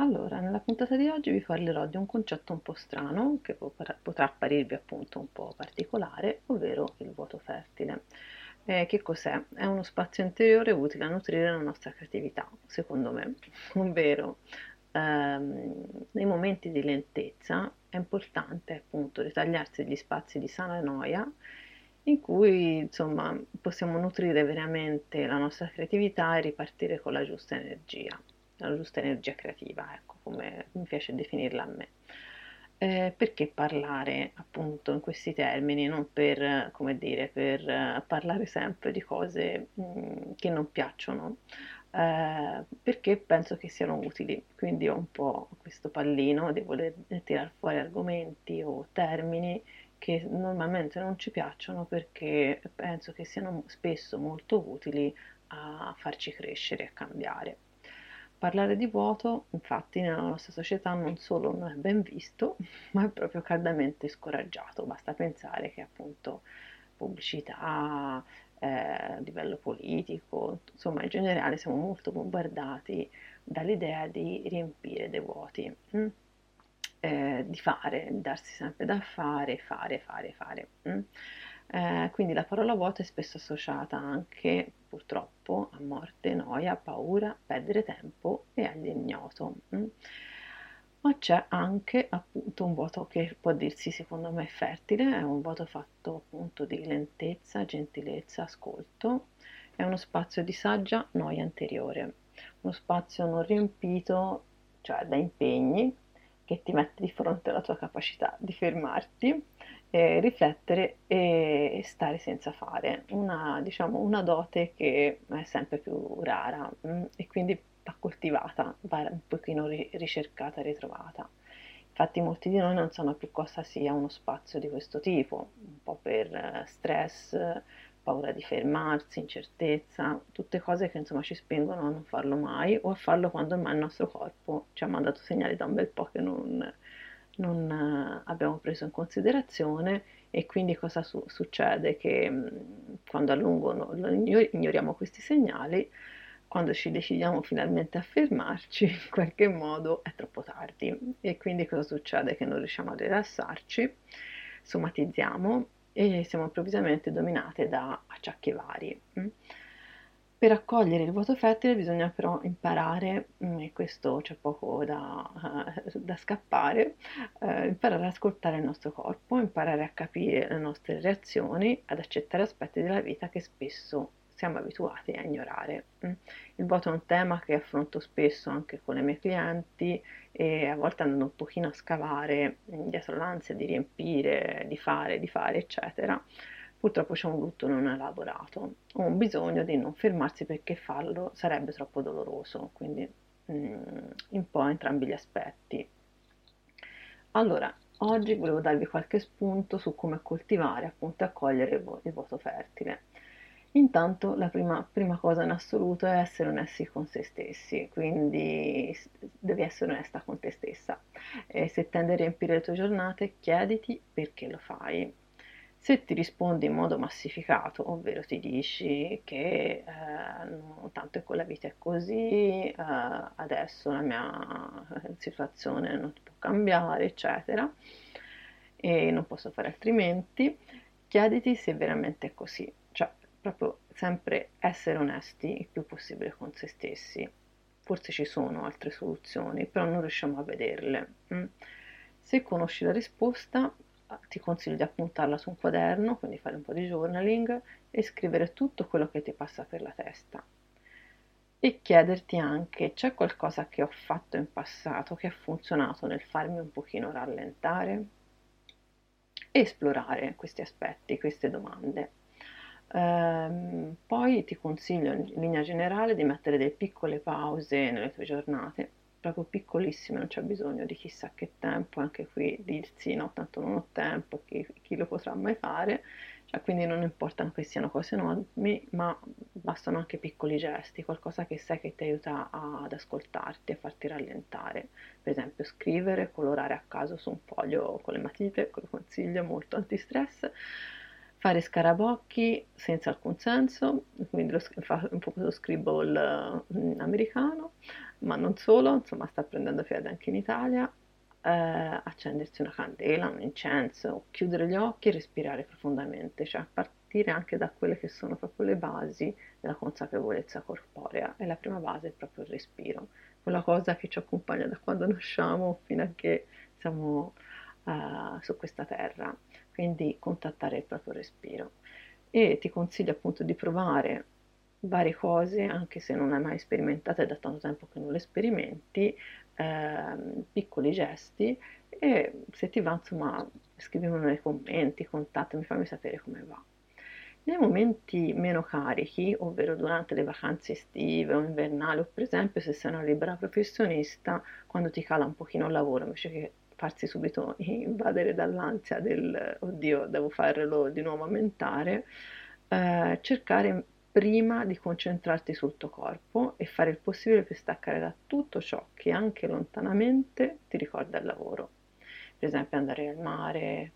Allora, nella puntata di oggi vi parlerò di un concetto un po' strano, che potrà apparirvi appunto un po' particolare, ovvero il vuoto fertile. Eh, che cos'è? È uno spazio interiore utile a nutrire la nostra creatività, secondo me, ovvero ehm, nei momenti di lentezza è importante appunto ritagliarsi degli spazi di sana noia in cui insomma possiamo nutrire veramente la nostra creatività e ripartire con la giusta energia la giusta energia creativa, ecco come mi piace definirla a me. Eh, perché parlare appunto in questi termini, non per, come dire, per uh, parlare sempre di cose mh, mm, che non piacciono, eh, perché penso che siano utili, quindi ho un po' questo pallino di voler tirare fuori argomenti o termini che normalmente non ci piacciono perché penso che siano spesso molto utili a farci crescere, a cambiare. Parlare di vuoto, infatti, nella nostra società non solo non è ben visto, ma è proprio caldamente scoraggiato. Basta pensare che appunto pubblicità, eh, a livello politico, insomma in generale siamo molto bombardati dall'idea di riempire dei vuoti, hm? eh, di fare, di darsi sempre da fare, fare, fare, fare. Hm? Eh, quindi la parola vuoto è spesso associata anche purtroppo a morte, noia, paura, perdere tempo e all'ignoto. Mm? Ma c'è anche appunto un vuoto che può dirsi secondo me fertile, è un vuoto fatto appunto di lentezza, gentilezza, ascolto, è uno spazio di saggia noia anteriore, uno spazio non riempito, cioè da impegni, che ti mette di fronte alla tua capacità di fermarti eh, riflettere e stare senza fare, una, diciamo, una dote che è sempre più rara mh, mm, e quindi va coltivata, va un pochino ri- ricercata, ritrovata. Infatti molti di noi non sanno più cosa sia uno spazio di questo tipo, un po' per eh, stress, paura di fermarsi, incertezza, tutte cose che insomma ci spingono a non farlo mai o a farlo quando mai il nostro corpo ci ha mandato segnali da un bel po' che non, non eh, abbiamo preso in considerazione e quindi cosa su- succede? Che mm, quando a lungo no, ignoriamo questi segnali, quando ci decidiamo finalmente a fermarci, in qualche modo è troppo tardi e quindi cosa succede? Che non riusciamo a rilassarci, somatizziamo e siamo improvvisamente dominate da acciacchi vari. Per accogliere il vuoto fertile bisogna però imparare, mm, e questo c'è poco da, da scappare, eh, imparare ad ascoltare il nostro corpo, imparare a capire le nostre reazioni, ad accettare aspetti della vita che spesso siamo abituati a ignorare. Mm. Il vuoto è un tema che affronto spesso anche con le mie clienti e a volte andando un pochino a scavare dietro l'ansia di riempire, di fare, di fare, eccetera Purtroppo c'è un lutto non elaborato o un bisogno di non fermarsi perché farlo sarebbe troppo doloroso, quindi mm, un po' entrambi gli aspetti. Allora, oggi volevo darvi qualche spunto su come coltivare appunto e accogliere il, vo- il voto fertile. Intanto la prima, prima, cosa in assoluto è essere onesti con se stessi, quindi devi essere onesta con te stessa. E se tendi a riempire le tue giornate, chiediti perché lo fai se ti rispondi in modo massificato, ovvero ti dici che eh, no, tanto con la vita è così, eh, adesso la mia situazione non può cambiare, eccetera, e non posso fare altrimenti, chiediti se veramente è così, cioè proprio sempre essere onesti il più possibile con se stessi. Forse ci sono altre soluzioni, però non riusciamo a vederle. Mm? Se conosci la risposta, ti consiglio di appuntarla su un quaderno, quindi fare un po' di journaling e scrivere tutto quello che ti passa per la testa. E chiederti anche, c'è qualcosa che ho fatto in passato che ha funzionato nel farmi un pochino rallentare? E esplorare questi aspetti, queste domande. Ehm, poi ti consiglio in linea generale di mettere delle piccole pause nelle tue giornate, proprio piccolissime, non c'è bisogno di chissà che tempo, anche qui dirsi no, tanto non ho tempo, chi, chi lo potrà mai fare, cioè, quindi non importa che siano cose enormi, ma bastano anche piccoli gesti, qualcosa che sai che ti aiuta ad ascoltarti, a farti rallentare. Per esempio scrivere, colorare a caso su un foglio con le matite, che consiglio, molto antistress fare scarabocchi senza alcun senso, quindi lo, fa un po' lo scribble uh, americano, ma non solo, insomma sta prendendo piede anche in Italia, eh, accendersi una candela, un incenso, chiudere gli occhi e respirare profondamente, cioè partire anche da quelle che sono proprio le basi della consapevolezza corporea. E la prima base è proprio il respiro, quella cosa che ci accompagna da quando nasciamo fino a che siamo uh, su questa terra quindi contattare il proprio respiro. E ti consiglio appunto di provare varie cose, anche se non hai mai sperimentato, è da tanto tempo che non le sperimenti, ehm, piccoli gesti e se ti va insomma scrivimelo nei commenti, contattami, fammi sapere come va. Nei momenti meno carichi, ovvero durante le vacanze estive o invernali, o per esempio se sei una libera professionista, quando ti cala un pochino il lavoro, invece che farsi subito invadere dall'ansia del oddio, devo farlo di nuovo aumentare, eh, cercare prima di concentrarti sul tuo corpo e fare il possibile per staccare da tutto ciò che anche lontanamente ti ricorda il lavoro. Per esempio andare al mare,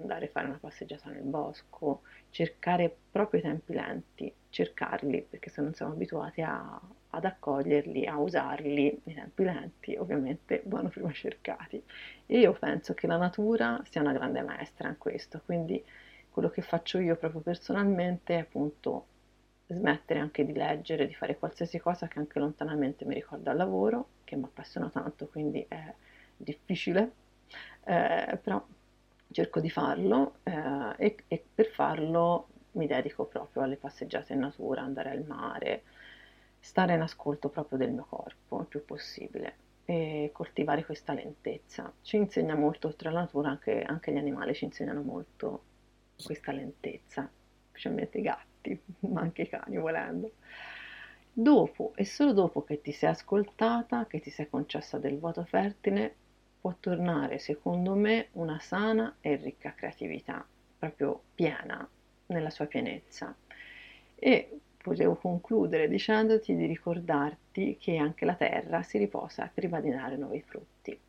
andare a fare una passeggiata nel bosco, cercare proprio i tempi lenti, cercarli perché se non siamo abituati a, ad accoglierli, a usarli nei tempi lenti, ovviamente vanno prima cercati. E io penso che la natura sia una grande maestra in questo, quindi quello che faccio io proprio personalmente è appunto smettere anche di leggere, di fare qualsiasi cosa che anche lontanamente mi ricorda il lavoro, che mi appassiona tanto, quindi è difficile, eh, però cerco di farlo eh, e, e per farlo mi dedico proprio alle passeggiate in natura, andare al mare, stare in ascolto proprio del mio corpo il più possibile e coltivare questa lentezza. Ci insegna molto, oltre alla natura, anche, anche gli animali ci insegnano molto questa lentezza, specialmente i gatti, ma anche i cani volendo. Dopo e solo dopo che ti sei ascoltata, che ti sei concessa del vuoto fertile, può tornare, secondo me, una sana e ricca creatività, proprio piena, nella sua pienezza. E potevo concludere dicendoti di ricordarti che anche la terra si riposa prima di dare nuovi frutti.